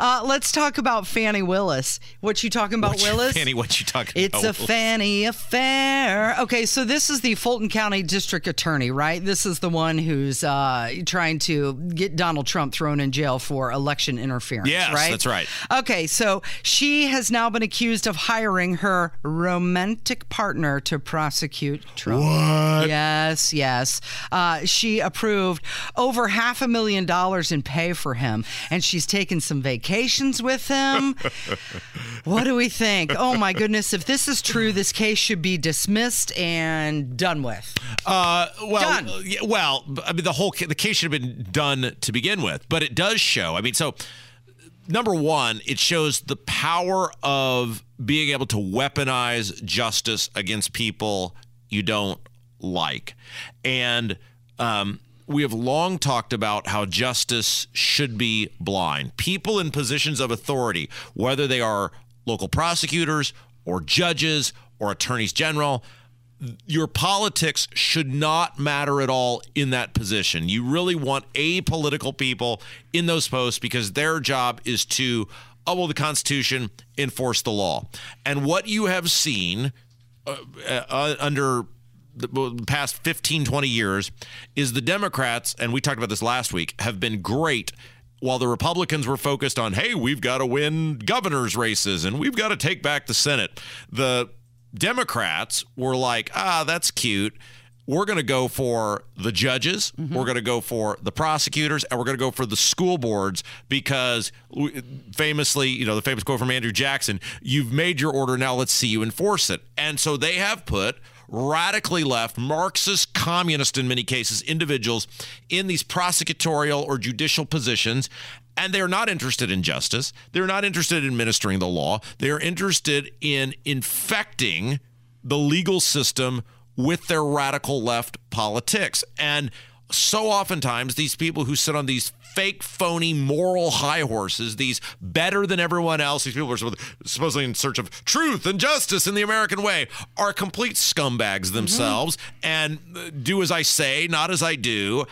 Uh, let's talk about Fani Willis. What you talking about, What you- Willis? Fani, what you talking It's about? It's a Fannie affair. Okay, so this is the Fulton County District Attorney, right? This is the one who's uh, trying to get Donald Trump thrown in jail for election interference, Yes, right? that's right. Okay, so she has now been accused of hiring her romantic partner to prosecute Trump. What? Yes, yes. Uh, she approved over half a million dollars in pay for him, and she's taken some vacations with him. what do we think? Oh my goodness! If this is true, this case should be dismissed and done with. Uh, well, Done. well, I mean, the whole the case should have been done to begin with, but it does show. I mean, so number one, it shows the power of being able to weaponize justice against people you don't like, and um, we have long talked about how justice should be blind. People in positions of authority, whether they are local prosecutors or judges or attorneys general, your politics should not matter at all in that position. You really want apolitical people in those posts because their job is to uphold the Constitution, enforce the law. And what you have seen uh, uh, under the past 15, 20 years is the Democrats, and we talked about this last week, have been great while the Republicans were focused on, hey, we've got to win governor's races and we've got to take back the Senate. The Democrats were like, ah, that's cute. We're going to go for the judges, we're going to go for the prosecutors, and we're going to go for the school boards because famously, you know, the famous quote from Andrew Jackson, you've made your order, now let's see you enforce it. And so they have put radically left, Marxist, communist in many cases, individuals in these prosecutorial or judicial positions. And they're not interested in justice. They're not interested in administering the law. They're interested in infecting the legal system with their radical left politics. And so oftentimes, these people who sit on these fake, phony moral high horses, these better than everyone else, these people who are supposedly in search of truth and justice in the American way, are complete scumbags themselves and uh, do as I say, not as I do.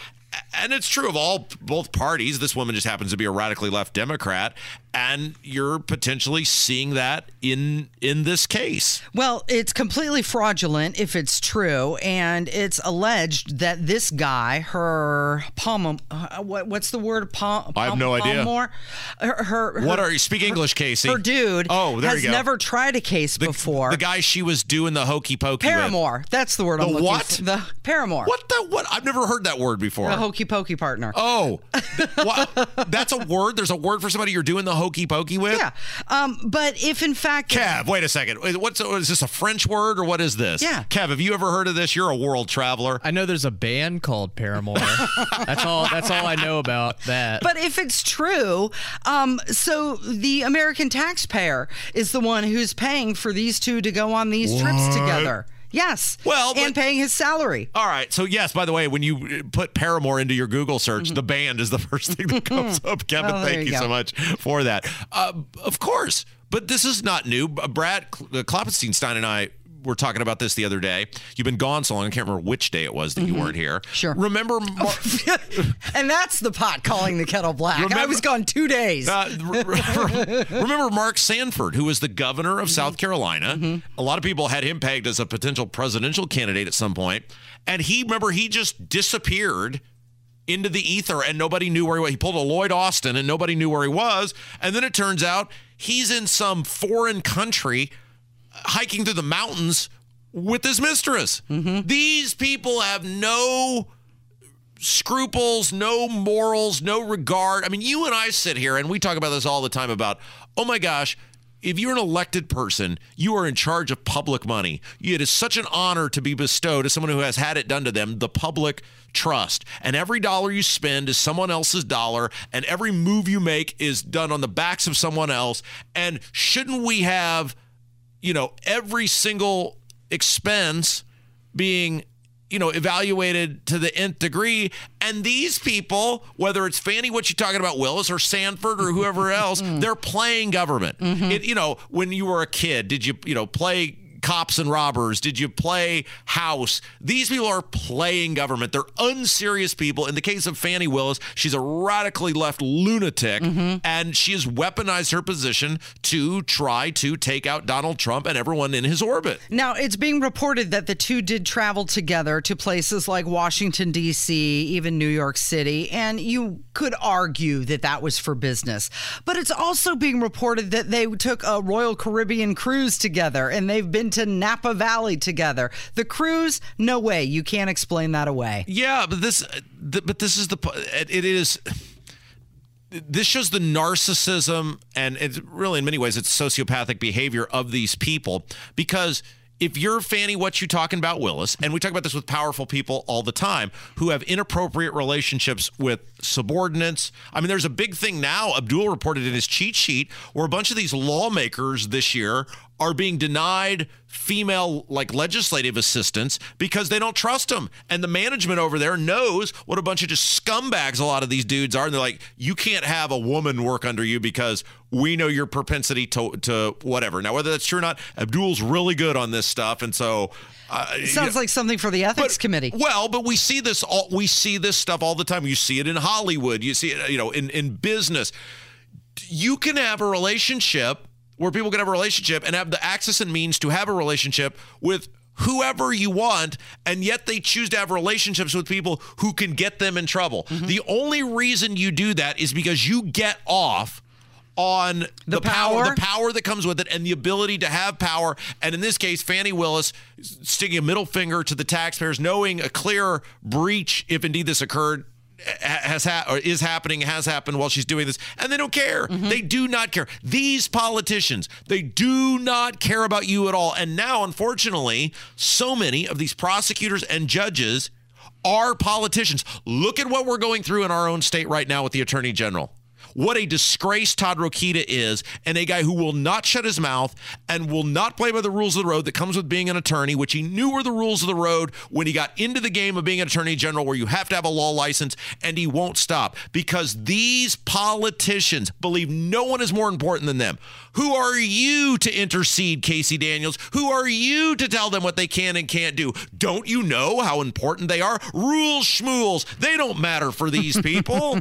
And it's true of all both parties. This woman just happens to be a radically left Democrat, and you're potentially seeing that in in this case. Well, it's completely fraudulent if it's true, and it's alleged that this guy, her Palm, uh, what, what's the word? Palm, I have no idea. Palmore? Her, her, What are you speak English, Casey? Her dude Oh, there has you go. never tried a case before. The guy she was doing the hokey pokey with. That's the word I'm The looking what? for. The Paramore. What the what? I've never heard that word before. The hokey pokey partner. Oh, what? that's a word. There's a word for somebody you're doing the hokey pokey with. Yeah. Um, but if in fact. Kev, wait a second. What's is this a French word or what is this? Yeah. Kev, have you ever heard of this? You're a world traveler. I know there's a band called Paramore. that's all. That's all I know about that. But if it's true, um, so the American taxpayer is the one who's paying for these two to go on these trips together. Yes. Well, and but- paying his salary. All right. So yes, by the way, when you uh, put Paramore into your Google search, the band is the first thing that comes up. Kevin, Mm-hmm. Oh, thank you you, so much for that. Uh, of course, but this is not new. Brad uh, Klopfenstein and I were talking about this the other day. You've been gone so long, I can't remember which day it was that you weren't here. Mm-hmm. Sure. Remember? Mar- and that's the pot calling the kettle black. I was gone two days. Uh, r- r- remember Mark Sanford, who was the governor of South Carolina? A lot of people had him pegged as a potential presidential candidate at some point, and he remember he just disappeared into the ether, and nobody knew where he was. He pulled a Lloyd Austin, and nobody knew where he was. And then it turns out he's in some foreign country, hiking through the mountains with his mistress. Mm-hmm. These people have no scruples, no morals, no regard. I mean, you and I sit here and we talk about this all the time about, oh my gosh, if you're an elected person, you are in charge of public money. It is such an honor to be bestowed as someone who has had it done to them, the public trust. And every dollar you spend is someone else's dollar, and every move you make is done on the backs of someone else. And shouldn't we have, you know, every single expense being you know, evaluated to the nth degree. And these people, whether it's Fani, what you're talking about, Willis or Sanford or whoever else, they're playing government. Mm-hmm. It, you know, when you were a kid, did you, you know, play cops and robbers? Did you play house? These people are playing government. They're unserious people. In the case of Fani Willis, she's a radically left lunatic, mm-hmm. and she has weaponized her position to try to take out Donald Trump and everyone in his orbit. Now, it's being reported that the two did travel together to places like Washington, D.C., even New York City, and you could argue that that was for business. But it's also being reported that they took a Royal Caribbean cruise together and they've been to Napa Valley together. The cruise, no way. You can't explain that away. Yeah, but this, uh, but this is the, it is this shows the narcissism and it's really in many ways it's sociopathic behavior of these people because if you're Fani what you talking about Willis and we talk about this with powerful people all the time who have inappropriate relationships with subordinates I mean there's a big thing now Abdul reported in his cheat sheet where a bunch of these lawmakers this year are being denied female like legislative assistants because they don't trust them and the management over there knows what a bunch of just scumbags a lot of these dudes are and they're like you can't have a woman work under you because we know your propensity to to whatever now whether that's true or not abdul's really good on this stuff and so uh, Sounds like something for the ethics but- committee. Well, but we see this all we see this stuff all the time. You see it in Hollywood. You see it, you know, in in business. You can have a relationship where people can have a relationship and have the access and means to have a relationship with whoever you want and yet they choose to have relationships with people who can get them in trouble. Mm-hmm. The only reason you do that is because you get off on the, power, power? the power that comes with it and the ability to have power. And in this case, Fani Willis sticking a middle finger to the taxpayers, knowing a clear breach, if indeed this occurred, has ha- or is happening, has happened while she's doing this, and they don't care. Mm-hmm. They do not care. These politicians, they do not care about you at all. And now, unfortunately, so many of these prosecutors and judges are politicians. Look at what we're going through in our own state right now with the attorney general. What a disgrace Todd Rokita is, and a guy who will not shut his mouth and will not play by the rules of the road that comes with being an attorney, which he knew were the rules of the road when he got into the game of being an attorney general, where you have to have a law license, and he won't stop because these politicians believe no one is more important than them. Who are you to intercede, Casey Daniels? Who are you to tell them what they can and can't do? Don't you know how important they are? Rules schmools, they don't matter for these people.